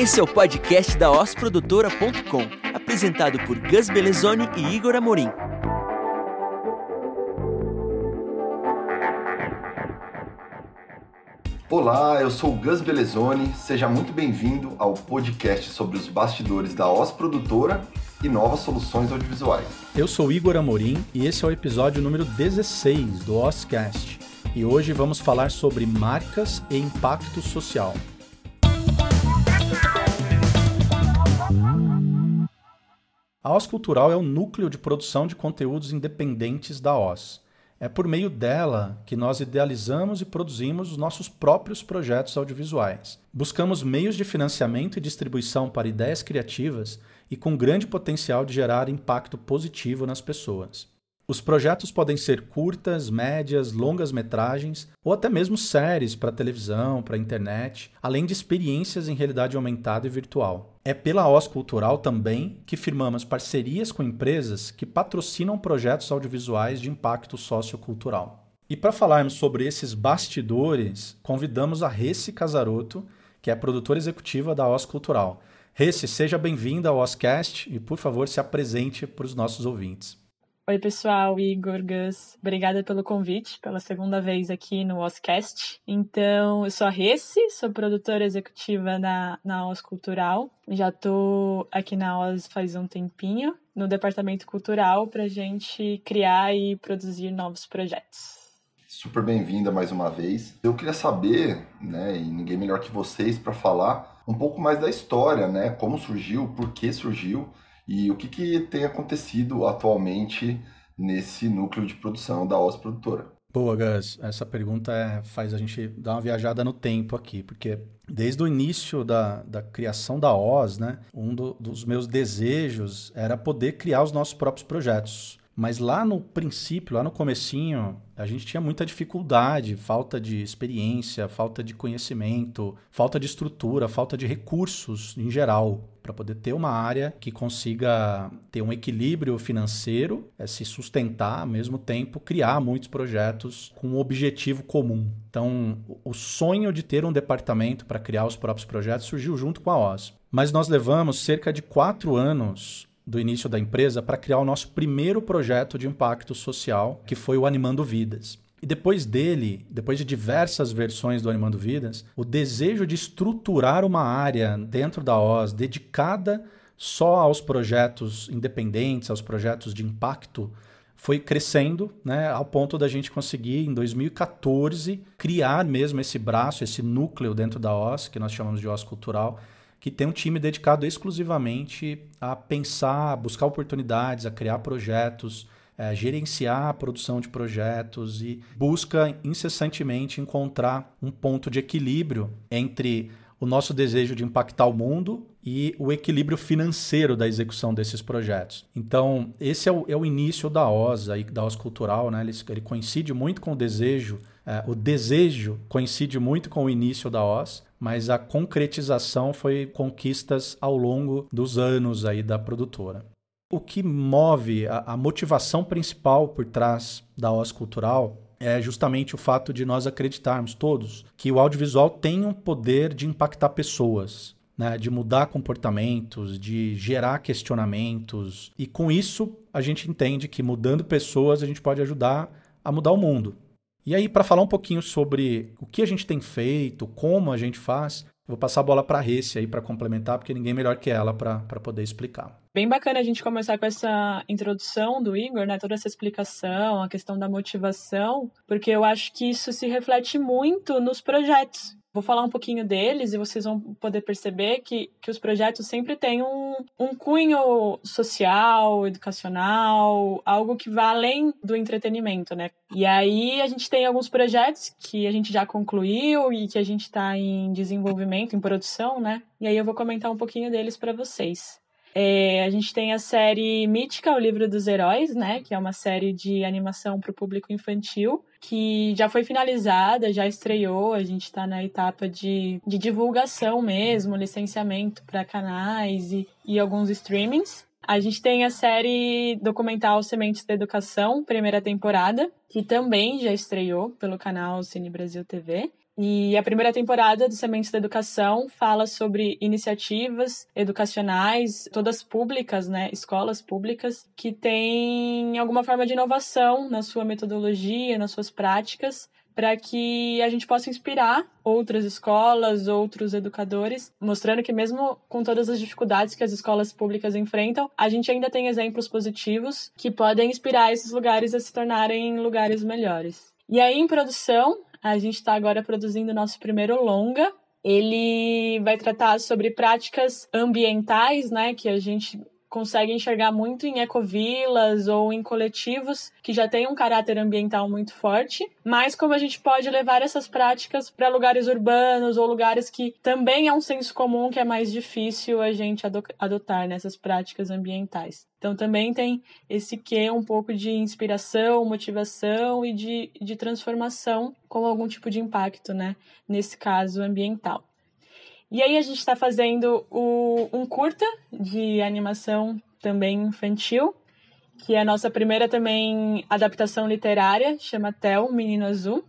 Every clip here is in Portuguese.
Esse é o podcast da osprodutora.com, apresentado por Gus Belezoni e Igor Amorim. Olá, eu sou o Gus Belezoni, seja muito bem-vindo ao podcast sobre os bastidores da Os Produtora e novas soluções audiovisuais. Eu sou Igor Amorim e esse é o episódio número 16 do Oscast. E hoje vamos falar sobre marcas e impacto social. A OS Cultural é o núcleo de produção de conteúdos independentes da OS. É por meio dela que nós idealizamos e produzimos os nossos próprios projetos audiovisuais. Buscamos meios de financiamento e distribuição para ideias criativas e com grande potencial de gerar impacto positivo nas pessoas. Os projetos podem ser curtas, médias, longas metragens ou até mesmo séries para televisão, para internet, além de experiências em realidade aumentada e virtual. É pela OS Cultural também que firmamos parcerias com empresas que patrocinam projetos audiovisuais de impacto sociocultural. E para falarmos sobre esses bastidores, convidamos a Reci Casaroto, que é produtora executiva da OS Cultural. Reci, seja bem-vinda ao Oscast e, por favor, se apresente para os nossos ouvintes. Oi, pessoal, Igor, Gus, obrigada pelo convite, pela segunda vez aqui no Oscast. Então, eu sou a Reci, sou produtora executiva na, na Oz Cultural. Já tô aqui na Oz faz um tempinho, no departamento cultural, para gente criar e produzir novos projetos. Super bem-vinda mais uma vez. Eu queria saber, né, e ninguém melhor que vocês para falar um pouco mais da história, né, como surgiu, por que surgiu e o que, que tem acontecido atualmente nesse núcleo de produção da OS Produtora? Boa, Gus. Essa pergunta é, faz a gente dar uma viajada no tempo aqui, porque desde o início da, da criação da OS, né, um do, dos meus desejos era poder criar os nossos próprios projetos. Mas lá no princípio, lá no comecinho, a gente tinha muita dificuldade, falta de experiência, falta de conhecimento, falta de estrutura, falta de recursos em geral para poder ter uma área que consiga ter um equilíbrio financeiro, é, se sustentar, ao mesmo tempo criar muitos projetos com um objetivo comum. Então, o sonho de ter um departamento para criar os próprios projetos surgiu junto com a OS. Mas nós levamos cerca de quatro anos do início da empresa para criar o nosso primeiro projeto de impacto social, que foi o Animando Vidas. E depois dele, depois de diversas versões do Animando Vidas, o desejo de estruturar uma área dentro da OS dedicada só aos projetos independentes, aos projetos de impacto, foi crescendo, né, ao ponto da gente conseguir, em 2014, criar mesmo esse braço, esse núcleo dentro da OS, que nós chamamos de OS Cultural, que tem um time dedicado exclusivamente a pensar, a buscar oportunidades, a criar projetos, é, gerenciar a produção de projetos e busca incessantemente encontrar um ponto de equilíbrio entre o nosso desejo de impactar o mundo e o equilíbrio financeiro da execução desses projetos. Então, esse é o, é o início da OS, aí, da OS Cultural, né? ele, ele coincide muito com o desejo, é, o desejo coincide muito com o início da OS, mas a concretização foi conquistas ao longo dos anos aí da produtora. O que move a, a motivação principal por trás da OS Cultural é justamente o fato de nós acreditarmos todos que o audiovisual tem um poder de impactar pessoas, né, de mudar comportamentos, de gerar questionamentos. E com isso, a gente entende que mudando pessoas, a gente pode ajudar a mudar o mundo. E aí, para falar um pouquinho sobre o que a gente tem feito, como a gente faz, vou passar a bola para a Rece aí para complementar, porque ninguém melhor que ela para poder explicar. Bem bacana a gente começar com essa introdução do Igor, né? Toda essa explicação, a questão da motivação, porque eu acho que isso se reflete muito nos projetos Vou falar um pouquinho deles e vocês vão poder perceber que, que os projetos sempre têm um, um cunho social, educacional, algo que vai além do entretenimento, né? E aí a gente tem alguns projetos que a gente já concluiu e que a gente está em desenvolvimento, em produção, né? E aí eu vou comentar um pouquinho deles para vocês. É, a gente tem a série Mítica, o Livro dos Heróis, né? Que é uma série de animação para o público infantil, que já foi finalizada, já estreou. A gente está na etapa de, de divulgação mesmo, licenciamento para canais e, e alguns streamings. A gente tem a série documental Sementes da Educação, primeira temporada, que também já estreou pelo canal Cine Brasil TV. E a primeira temporada do Sementes da Educação fala sobre iniciativas educacionais, todas públicas, né, escolas públicas, que têm alguma forma de inovação na sua metodologia, nas suas práticas, para que a gente possa inspirar outras escolas, outros educadores, mostrando que mesmo com todas as dificuldades que as escolas públicas enfrentam, a gente ainda tem exemplos positivos que podem inspirar esses lugares a se tornarem lugares melhores. E aí, em produção, a gente está agora produzindo nosso primeiro longa. Ele vai tratar sobre práticas ambientais, né, que a gente consegue enxergar muito em ecovilas ou em coletivos que já têm um caráter ambiental muito forte, mas como a gente pode levar essas práticas para lugares urbanos ou lugares que também é um senso comum que é mais difícil a gente adotar nessas práticas ambientais. Então também tem esse quê um pouco de inspiração, motivação e de, de transformação com algum tipo de impacto, né? Nesse caso ambiental. E aí a gente está fazendo o, um curta de animação também infantil, que é a nossa primeira também adaptação literária, chama Tel, Menino Azul.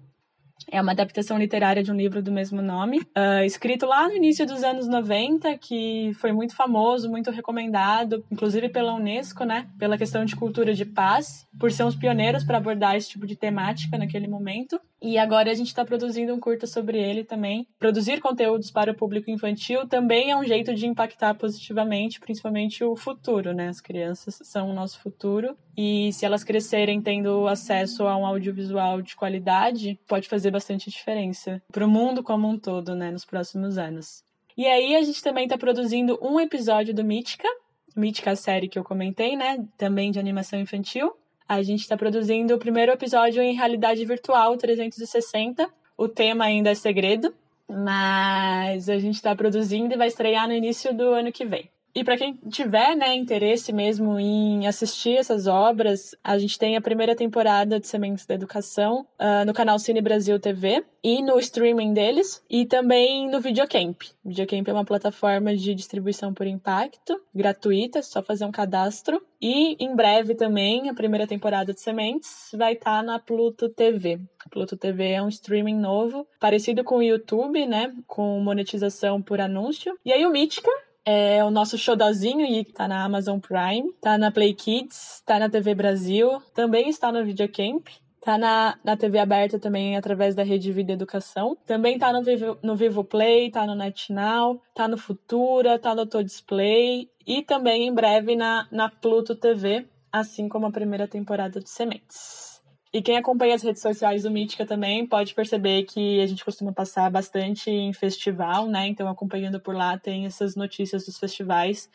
É uma adaptação literária de um livro do mesmo nome, uh, escrito lá no início dos anos 90, que foi muito famoso, muito recomendado, inclusive pela Unesco, né? Pela questão de cultura de paz, por ser uns pioneiros para abordar esse tipo de temática naquele momento. E agora a gente está produzindo um curta sobre ele também. Produzir conteúdos para o público infantil também é um jeito de impactar positivamente, principalmente o futuro, né? As crianças são o nosso futuro e se elas crescerem tendo acesso a um audiovisual de qualidade, pode fazer bastante diferença para o mundo como um todo, né? Nos próximos anos. E aí a gente também está produzindo um episódio do Mítica, Mítica a série que eu comentei, né? Também de animação infantil. A gente está produzindo o primeiro episódio em realidade virtual 360. O tema ainda é segredo, mas a gente está produzindo e vai estrear no início do ano que vem. E para quem tiver né, interesse mesmo em assistir essas obras, a gente tem a primeira temporada de Sementes da Educação uh, no canal Cine Brasil TV e no streaming deles, e também no Videocamp. Videocamp é uma plataforma de distribuição por impacto, gratuita, é só fazer um cadastro. E em breve também, a primeira temporada de Sementes vai estar tá na Pluto TV. Pluto TV é um streaming novo, parecido com o YouTube, né? Com monetização por anúncio. E aí o Mítica, é o nosso showzinho e tá na Amazon Prime, tá na Play Kids, tá na TV Brasil, também está no Videocamp. Tá na, na TV aberta também através da Rede Vida Educação. Também tá no Vivo, no Vivo Play, tá no NetNow, tá no Futura, tá no Display e também em breve na, na Pluto TV, assim como a primeira temporada de Sementes. E quem acompanha as redes sociais do Mítica também pode perceber que a gente costuma passar bastante em festival, né? Então, acompanhando por lá, tem essas notícias dos festivais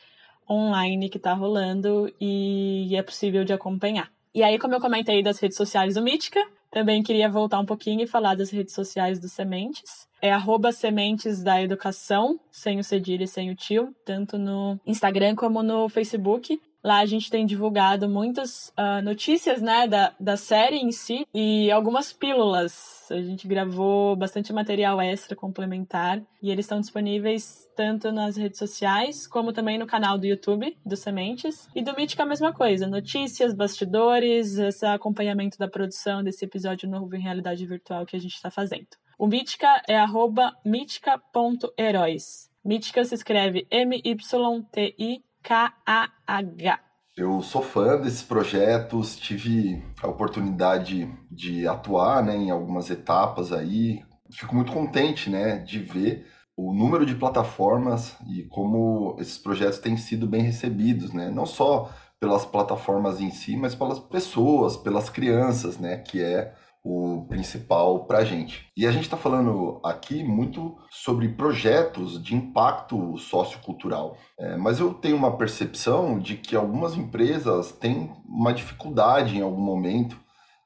online que tá rolando e é possível de acompanhar. E aí, como eu comentei das redes sociais do Mítica, também queria voltar um pouquinho e falar das redes sociais do Sementes. É arroba Sementes da Educação, sem o cedilho e sem o tio, tanto no Instagram como no Facebook. Lá a gente tem divulgado muitas uh, notícias, né, da, da série em si e algumas pílulas. A gente gravou bastante material extra complementar e eles estão disponíveis tanto nas redes sociais como também no canal do YouTube do Sementes. E do Mítica a mesma coisa, notícias, bastidores, esse acompanhamento da produção desse episódio novo em realidade virtual que a gente está fazendo. O Mítica é arroba mítica.heróis. Mítica se escreve M-Y-T-I K-A-H. Eu sou fã desses projetos, tive a oportunidade de atuar né, em algumas etapas aí. Fico muito contente né, de ver o número de plataformas e como esses projetos têm sido bem recebidos, né? não só pelas plataformas em si, mas pelas pessoas, pelas crianças, né? que é o principal para a gente. E a gente está falando aqui muito sobre projetos de impacto sociocultural, é, mas eu tenho uma percepção de que algumas empresas têm uma dificuldade em algum momento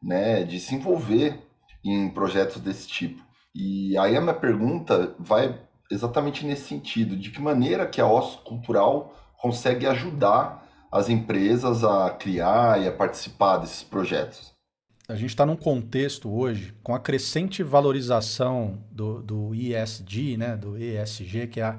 né, de se envolver em projetos desse tipo. E aí a minha pergunta vai exatamente nesse sentido, de que maneira que a OSS Cultural consegue ajudar as empresas a criar e a participar desses projetos? A gente está num contexto hoje com a crescente valorização do, do ESG, né, do ESG, que é, a,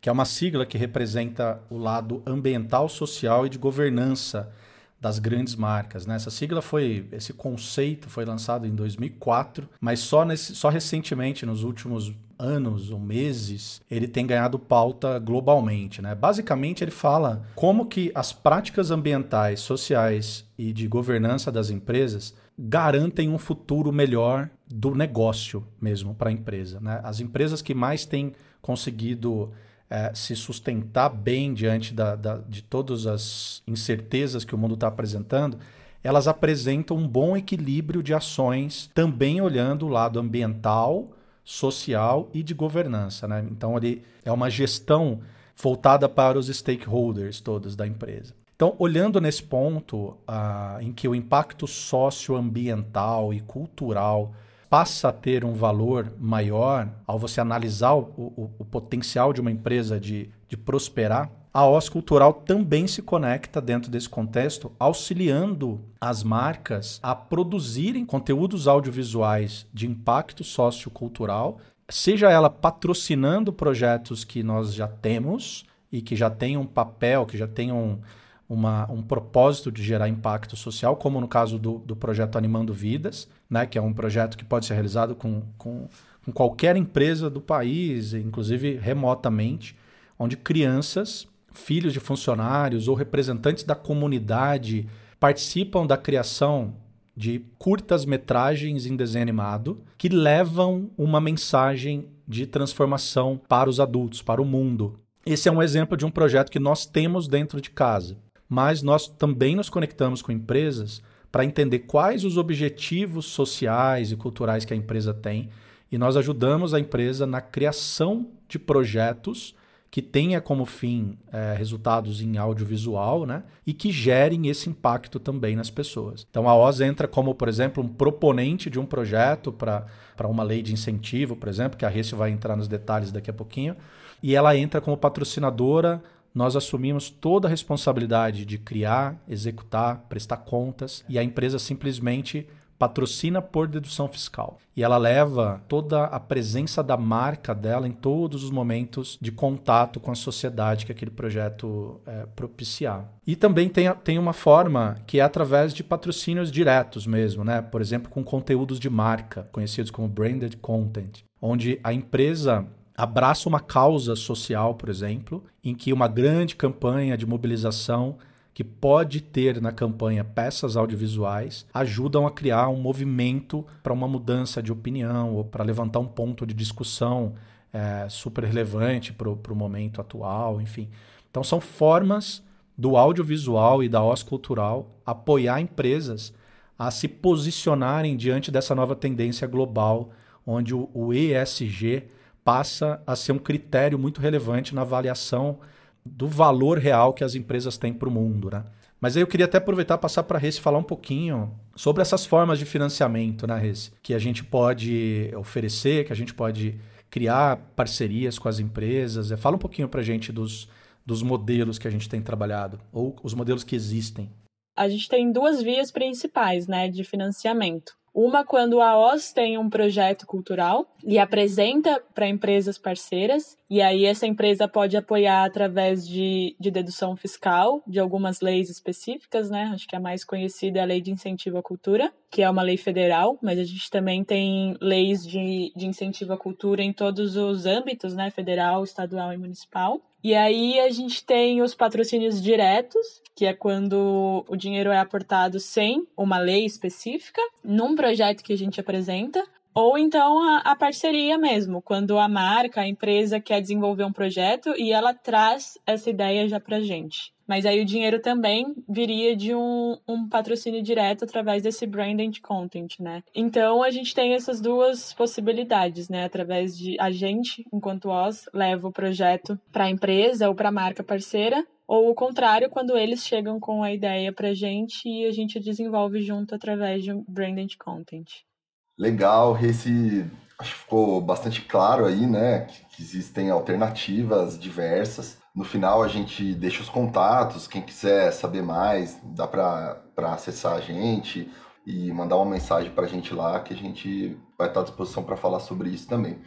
que é uma sigla que representa o lado ambiental, social e de governança das grandes marcas. Né? Essa sigla foi, esse conceito foi lançado em 2004, mas só, nesse, só recentemente, nos últimos anos ou meses, ele tem ganhado pauta globalmente. Né? Basicamente, ele fala como que as práticas ambientais, sociais e de governança das empresas garantem um futuro melhor do negócio mesmo para a empresa. Né? As empresas que mais têm conseguido é, se sustentar bem diante da, da, de todas as incertezas que o mundo está apresentando, elas apresentam um bom equilíbrio de ações, também olhando o lado ambiental, social e de governança. Né? Então, ele é uma gestão voltada para os stakeholders todos da empresa. Então, olhando nesse ponto uh, em que o impacto socioambiental e cultural passa a ter um valor maior ao você analisar o, o, o potencial de uma empresa de, de prosperar, a OS Cultural também se conecta dentro desse contexto, auxiliando as marcas a produzirem conteúdos audiovisuais de impacto sociocultural, seja ela patrocinando projetos que nós já temos e que já têm um papel, que já tenham um, uma, um propósito de gerar impacto social, como no caso do, do projeto Animando Vidas, né, que é um projeto que pode ser realizado com, com, com qualquer empresa do país, inclusive remotamente, onde crianças, filhos de funcionários ou representantes da comunidade participam da criação de curtas metragens em desenho animado que levam uma mensagem de transformação para os adultos, para o mundo. Esse é um exemplo de um projeto que nós temos dentro de casa mas nós também nos conectamos com empresas para entender quais os objetivos sociais e culturais que a empresa tem e nós ajudamos a empresa na criação de projetos que tenha como fim é, resultados em audiovisual né? e que gerem esse impacto também nas pessoas. Então a OZ entra como, por exemplo, um proponente de um projeto para uma lei de incentivo, por exemplo, que a Rece vai entrar nos detalhes daqui a pouquinho, e ela entra como patrocinadora nós assumimos toda a responsabilidade de criar, executar, prestar contas e a empresa simplesmente patrocina por dedução fiscal. E ela leva toda a presença da marca dela em todos os momentos de contato com a sociedade que aquele projeto é, propiciar. E também tem, tem uma forma que é através de patrocínios diretos mesmo, né? Por exemplo, com conteúdos de marca, conhecidos como branded content, onde a empresa abraça uma causa social, por exemplo, em que uma grande campanha de mobilização que pode ter na campanha peças audiovisuais ajudam a criar um movimento para uma mudança de opinião ou para levantar um ponto de discussão é, super relevante para o momento atual, enfim. Então são formas do audiovisual e da OS cultural apoiar empresas a se posicionarem diante dessa nova tendência global, onde o, o ESG passa a ser um critério muito relevante na avaliação do valor real que as empresas têm para o mundo. Né? Mas aí eu queria até aproveitar e passar para a Rece falar um pouquinho sobre essas formas de financiamento, né, Rece? Que a gente pode oferecer, que a gente pode criar parcerias com as empresas. Fala um pouquinho para a gente dos, dos modelos que a gente tem trabalhado, ou os modelos que existem. A gente tem duas vias principais né, de financiamento. Uma quando a OS tem um projeto cultural e apresenta para empresas parceiras, e aí essa empresa pode apoiar através de, de dedução fiscal de algumas leis específicas, né? Acho que a mais conhecida é a Lei de Incentivo à Cultura, que é uma lei federal, mas a gente também tem leis de, de incentivo à cultura em todos os âmbitos, né? Federal, estadual e municipal. E aí a gente tem os patrocínios diretos, que é quando o dinheiro é aportado sem uma lei específica, num projeto que a gente apresenta, ou então a, a, parceria mesmo, quando a marca, a empresa quer desenvolver um projeto e ela traz essa ideia já pra gente. Mas aí o dinheiro também viria de um, um patrocínio direto através desse branded content, né? Então a gente tem essas duas possibilidades, né? Através de a gente, enquanto OS, leva o projeto para a empresa ou para a marca parceira, ou o contrário, quando eles chegam com a ideia pra gente e a gente desenvolve junto através de um branded content. Legal, esse acho que ficou bastante claro aí, né, que existem alternativas diversas. No final a gente deixa os contatos, quem quiser saber mais, dá para acessar a gente e mandar uma mensagem para a gente lá que a gente vai estar à disposição para falar sobre isso também.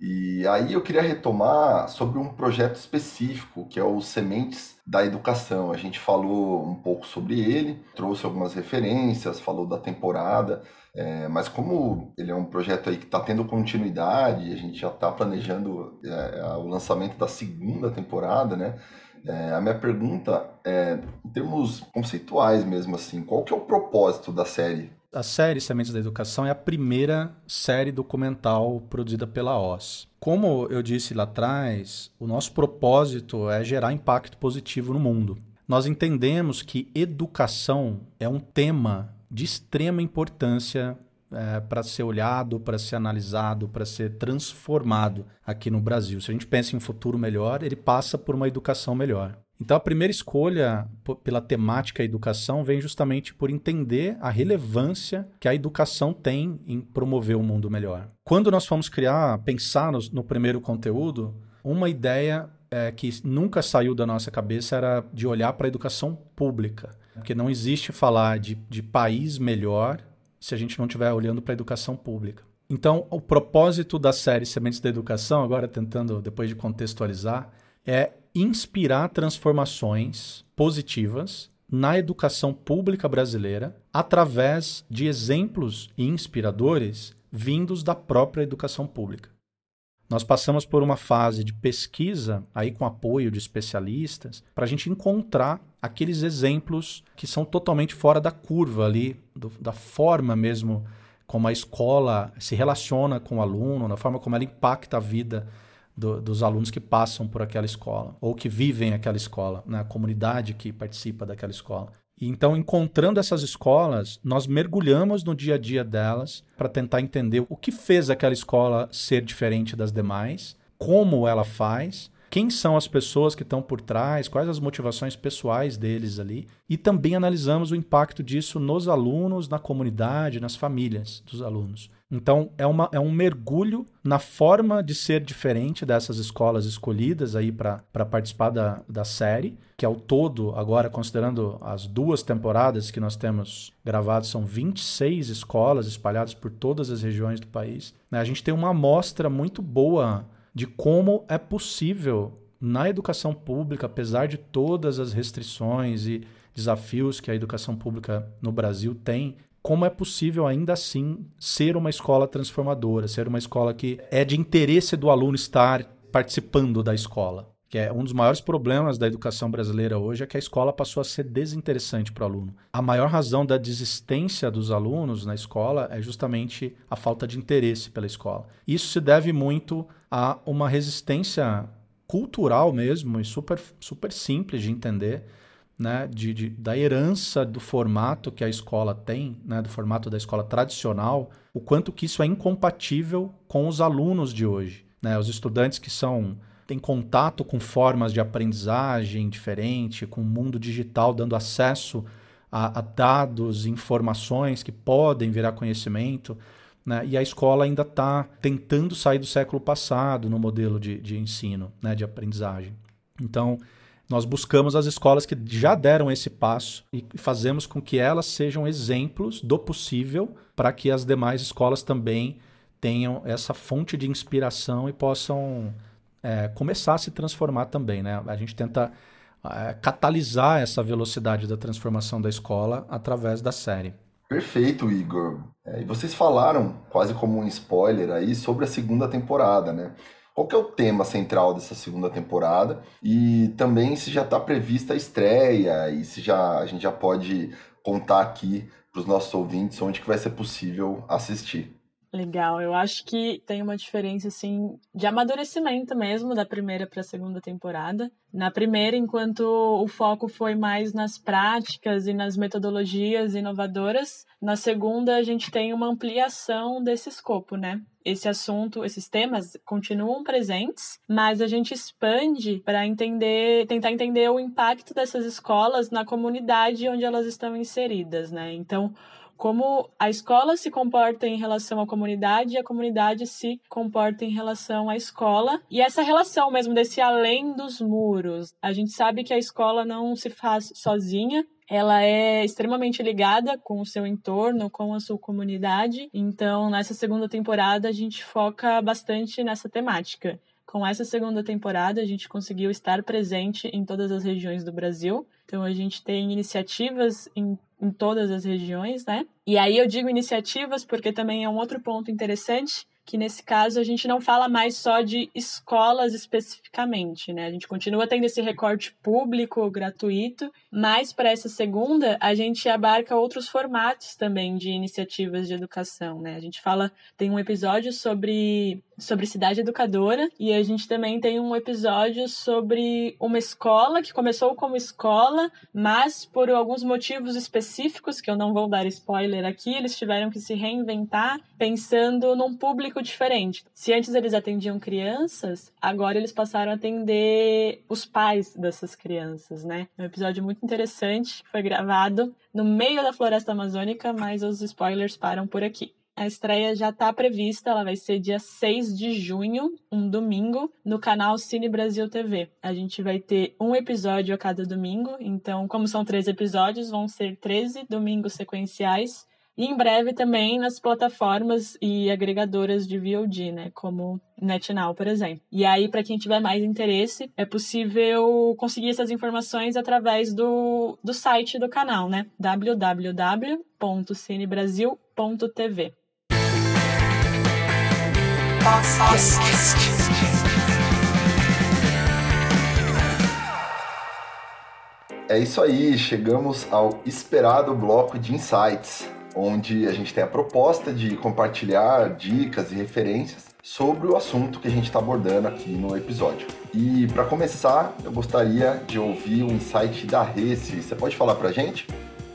E aí eu queria retomar sobre um projeto específico, que é o Sementes da Educação. A gente falou um pouco sobre ele, trouxe algumas referências, falou da temporada, é, mas como ele é um projeto aí que está tendo continuidade, a gente já está planejando é, o lançamento da segunda temporada, né? É, a minha pergunta é, em termos conceituais mesmo assim, qual que é o propósito da série? A série Sementes da Educação é a primeira série documental produzida pela OS. Como eu disse lá atrás, o nosso propósito é gerar impacto positivo no mundo. Nós entendemos que educação é um tema de extrema importância é, para ser olhado, para ser analisado, para ser transformado aqui no Brasil. Se a gente pensa em um futuro melhor, ele passa por uma educação melhor. Então, a primeira escolha pela temática educação vem justamente por entender a relevância que a educação tem em promover um mundo melhor. Quando nós fomos criar, pensar no, no primeiro conteúdo, uma ideia é, que nunca saiu da nossa cabeça era de olhar para a educação pública. Porque não existe falar de, de país melhor se a gente não estiver olhando para a educação pública. Então, o propósito da série Sementes da Educação, agora tentando, depois de contextualizar, é inspirar transformações positivas na educação pública brasileira através de exemplos inspiradores vindos da própria educação pública. Nós passamos por uma fase de pesquisa, aí com apoio de especialistas, para a gente encontrar aqueles exemplos que são totalmente fora da curva ali, do, da forma mesmo como a escola se relaciona com o aluno, na forma como ela impacta a vida do, dos alunos que passam por aquela escola ou que vivem aquela escola, na né? comunidade que participa daquela escola. E então, encontrando essas escolas, nós mergulhamos no dia a dia delas para tentar entender o que fez aquela escola ser diferente das demais, como ela faz quem são as pessoas que estão por trás, quais as motivações pessoais deles ali, e também analisamos o impacto disso nos alunos, na comunidade, nas famílias dos alunos. Então, é, uma, é um mergulho na forma de ser diferente dessas escolas escolhidas aí para participar da, da série, que ao todo, agora considerando as duas temporadas que nós temos gravadas, são 26 escolas espalhadas por todas as regiões do país. Né? A gente tem uma amostra muito boa de como é possível na educação pública, apesar de todas as restrições e desafios que a educação pública no Brasil tem, como é possível ainda assim ser uma escola transformadora, ser uma escola que é de interesse do aluno estar participando da escola que é um dos maiores problemas da educação brasileira hoje, é que a escola passou a ser desinteressante para o aluno. A maior razão da desistência dos alunos na escola é justamente a falta de interesse pela escola. Isso se deve muito a uma resistência cultural mesmo e super, super simples de entender, né, de, de, da herança do formato que a escola tem, né, do formato da escola tradicional, o quanto que isso é incompatível com os alunos de hoje. Né, os estudantes que são tem contato com formas de aprendizagem diferente, com o mundo digital dando acesso a, a dados, informações que podem virar conhecimento. Né? E a escola ainda está tentando sair do século passado no modelo de, de ensino, né? de aprendizagem. Então, nós buscamos as escolas que já deram esse passo e fazemos com que elas sejam exemplos do possível para que as demais escolas também tenham essa fonte de inspiração e possam é, começar a se transformar também. Né? A gente tenta é, catalisar essa velocidade da transformação da escola através da série. Perfeito, Igor. É, e vocês falaram, quase como um spoiler aí, sobre a segunda temporada, né? Qual que é o tema central dessa segunda temporada? E também se já está prevista a estreia e se já a gente já pode contar aqui para os nossos ouvintes onde que vai ser possível assistir. Legal, eu acho que tem uma diferença assim de amadurecimento mesmo da primeira para a segunda temporada. Na primeira, enquanto o foco foi mais nas práticas e nas metodologias inovadoras, na segunda a gente tem uma ampliação desse escopo, né? Esse assunto, esses temas continuam presentes, mas a gente expande para entender, tentar entender o impacto dessas escolas na comunidade onde elas estão inseridas, né? Então, como a escola se comporta em relação à comunidade e a comunidade se comporta em relação à escola. E essa relação mesmo desse além dos muros. A gente sabe que a escola não se faz sozinha, ela é extremamente ligada com o seu entorno, com a sua comunidade. Então, nessa segunda temporada, a gente foca bastante nessa temática. Com essa segunda temporada, a gente conseguiu estar presente em todas as regiões do Brasil. Então, a gente tem iniciativas em, em todas as regiões, né? E aí eu digo iniciativas porque também é um outro ponto interessante que nesse caso a gente não fala mais só de escolas especificamente, né? A gente continua tendo esse recorte público, gratuito, mas para essa segunda a gente abarca outros formatos também de iniciativas de educação, né? A gente fala, tem um episódio sobre sobre cidade educadora e a gente também tem um episódio sobre uma escola que começou como escola, mas por alguns motivos específicos que eu não vou dar spoiler aqui, eles tiveram que se reinventar pensando num público diferente. Se antes eles atendiam crianças, agora eles passaram a atender os pais dessas crianças, né? É um episódio muito interessante que foi gravado no meio da floresta amazônica, mas os spoilers param por aqui. A estreia já está prevista, ela vai ser dia 6 de junho, um domingo, no canal Cine Brasil TV. A gente vai ter um episódio a cada domingo, então, como são três episódios, vão ser 13 domingos sequenciais. E em breve também nas plataformas e agregadoras de VOD, né? Como NetNow, por exemplo. E aí, para quem tiver mais interesse, é possível conseguir essas informações através do, do site do canal, né? www.cinebrasil.tv. É isso aí, chegamos ao esperado bloco de insights, onde a gente tem a proposta de compartilhar dicas e referências sobre o assunto que a gente está abordando aqui no episódio. E para começar, eu gostaria de ouvir o insight da Rece. Você pode falar para a gente?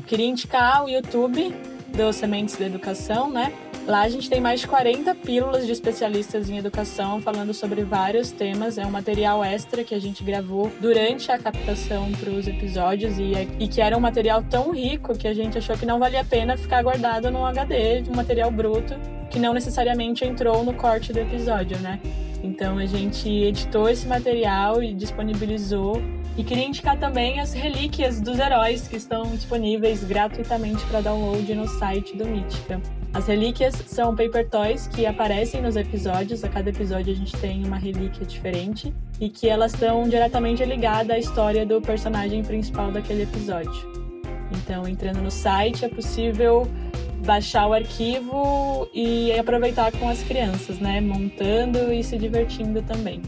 Queria indicar o YouTube do Sementes da Educação, né? Lá a gente tem mais de 40 pílulas de especialistas em educação falando sobre vários temas. É um material extra que a gente gravou durante a captação para os episódios e, e, que era um material tão rico que a gente achou que não valia a pena ficar guardado num HD um material bruto que não necessariamente entrou no corte do episódio, né? Então a gente editou esse material e disponibilizou. E queria indicar também as relíquias dos heróis que estão disponíveis gratuitamente para download no site do Mítica. As relíquias são paper toys que aparecem nos episódios, a cada episódio a gente tem uma relíquia diferente e que elas estão diretamente ligadas à história do personagem principal daquele episódio. Então, entrando no site, é possível baixar o arquivo e aproveitar com as crianças, né? Montando e se divertindo também.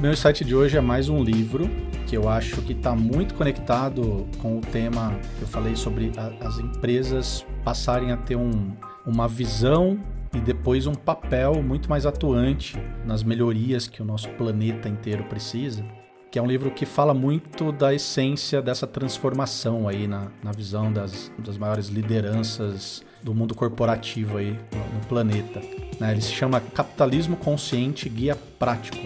Meu site de hoje é mais um livro que eu acho que está muito conectado com o tema que eu falei sobre a, as empresas passarem a ter um, uma visão e depois um papel muito mais atuante nas melhorias que o nosso planeta inteiro precisa, que é um livro que fala muito da essência dessa transformação aí na, na visão das, das maiores lideranças do mundo corporativo aí no, planeta. Né? Ele se chama Capitalismo Consciente Guia Prático.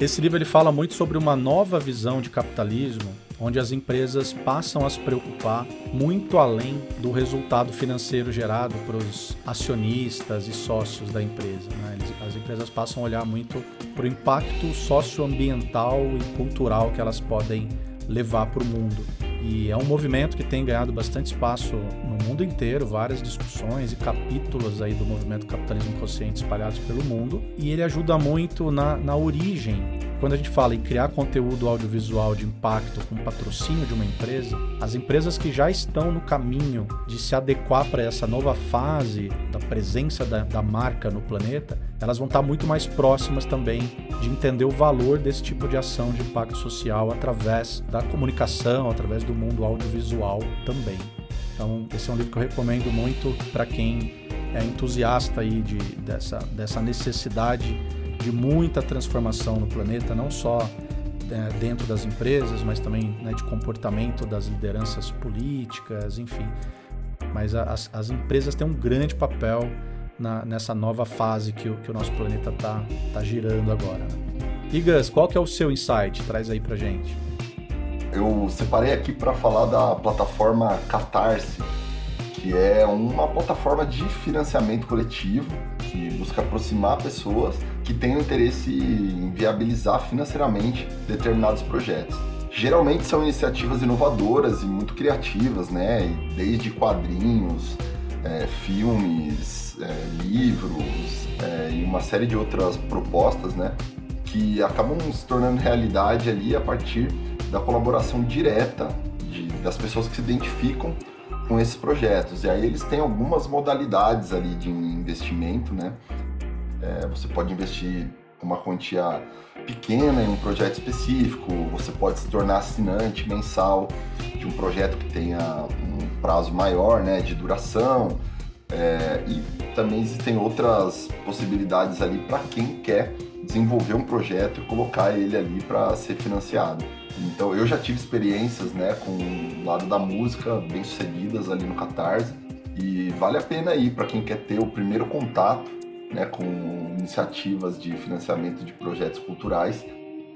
Esse livro ele fala muito sobre uma nova visão de capitalismo onde as empresas passam a se preocupar muito além do resultado financeiro gerado para os acionistas e sócios da empresa. Né? As empresas passam a olhar muito para o impacto socioambiental e cultural que elas podem levar para o mundo. E é um movimento que tem ganhado bastante espaço no mundo inteiro, várias discussões e capítulos aí do movimento capitalismo consciente espalhados pelo mundo. E ele ajuda muito na, na origem quando a gente fala em criar conteúdo audiovisual de impacto com patrocínio de uma empresa, as empresas que já estão no caminho de se adequar para essa nova fase da presença da, da, marca no planeta, elas vão estar muito mais próximas também de entender o valor desse tipo de ação de impacto social através da comunicação, através do mundo audiovisual também. Então, esse é um livro que eu recomendo muito para quem é entusiasta aí de, dessa, dessa necessidade de muita transformação no planeta, não só é, dentro das empresas, mas também né, de comportamento das lideranças políticas, enfim. Mas as, as empresas têm um grande papel na, nessa nova fase que o, que o nosso planeta está tá girando agora. E Gus, qual que é o seu insight? Traz aí pra gente. Eu separei aqui para falar da plataforma Catarse, que é uma plataforma de financiamento coletivo que busca aproximar pessoas que tenham interesse em viabilizar financeiramente determinados projetos. Geralmente são iniciativas inovadoras e muito criativas, né? Desde quadrinhos, é, filmes, é, livros é, e uma série de outras propostas, né? Que acabam se tornando realidade ali a partir da colaboração direta de, das pessoas que se identificam com esses projetos. E aí eles têm algumas modalidades ali de investimento, né? É, você pode investir uma quantia pequena em um projeto específico, você pode se tornar assinante mensal de um projeto que tenha um prazo maior né, de duração. É, e também existem outras possibilidades ali para quem quer desenvolver um projeto e colocar ele ali para ser financiado. Então eu já tive experiências né, com o lado da música bem sucedidas ali no Catarse e vale a pena ir para quem quer ter o primeiro contato né, com iniciativas de financiamento de projetos culturais,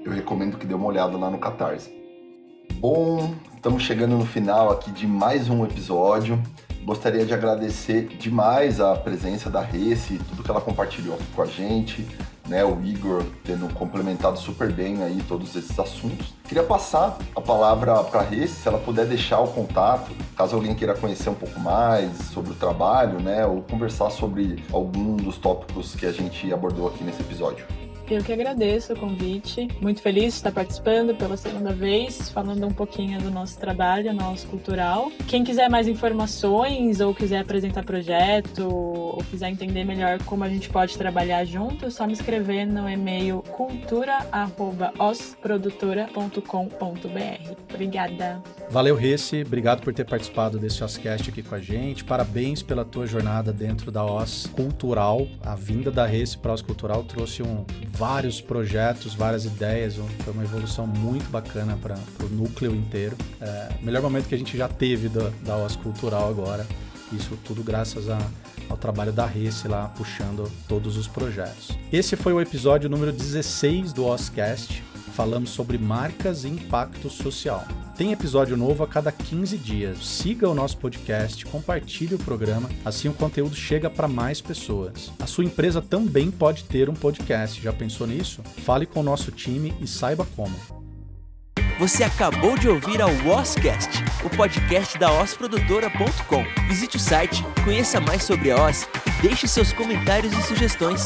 eu recomendo que dê uma olhada lá no Catarse. Bom, estamos chegando no final aqui de mais um episódio. Gostaria de agradecer demais a presença da Rece, tudo que ela compartilhou com a gente, né, o Igor tendo complementado super bem aí todos esses assuntos. Queria passar a palavra para a Rê, se ela puder deixar o contato, caso alguém queira conhecer um pouco mais sobre o trabalho, né, ou conversar sobre algum dos tópicos que a gente abordou aqui nesse episódio. Eu que agradeço o convite. Muito feliz de estar participando pela segunda vez, falando um pouquinho do nosso trabalho, nosso cultural. Quem quiser mais informações ou quiser apresentar projeto ou quiser entender melhor como a gente pode trabalhar junto, é só me escrever no e-mail cultura@osprodutora.com.br. Obrigada. Valeu, Rece. Obrigado por ter participado desse Oscast aqui com a gente. Parabéns pela tua jornada dentro da Os Cultural. A vinda da Rece para a Os Cultural trouxe um vários projetos, várias ideias. Foi uma evolução muito bacana para o núcleo inteiro. É, melhor momento que a gente já teve da, da OS Cultural agora. Isso tudo graças a, ao trabalho da Rece lá puxando todos os projetos. Esse foi o episódio número 16 do Oscast. Falamos sobre marcas e impacto social. Tem episódio novo a cada 15 dias. Siga o nosso podcast, compartilhe o programa, assim o conteúdo chega para mais pessoas. A sua empresa também pode ter um podcast. Já pensou nisso? Fale com o nosso time e saiba como. Você acabou de ouvir a Oscast, o podcast da osprodutora.com. Visite o site, conheça mais sobre a Os deixe seus comentários e sugestões.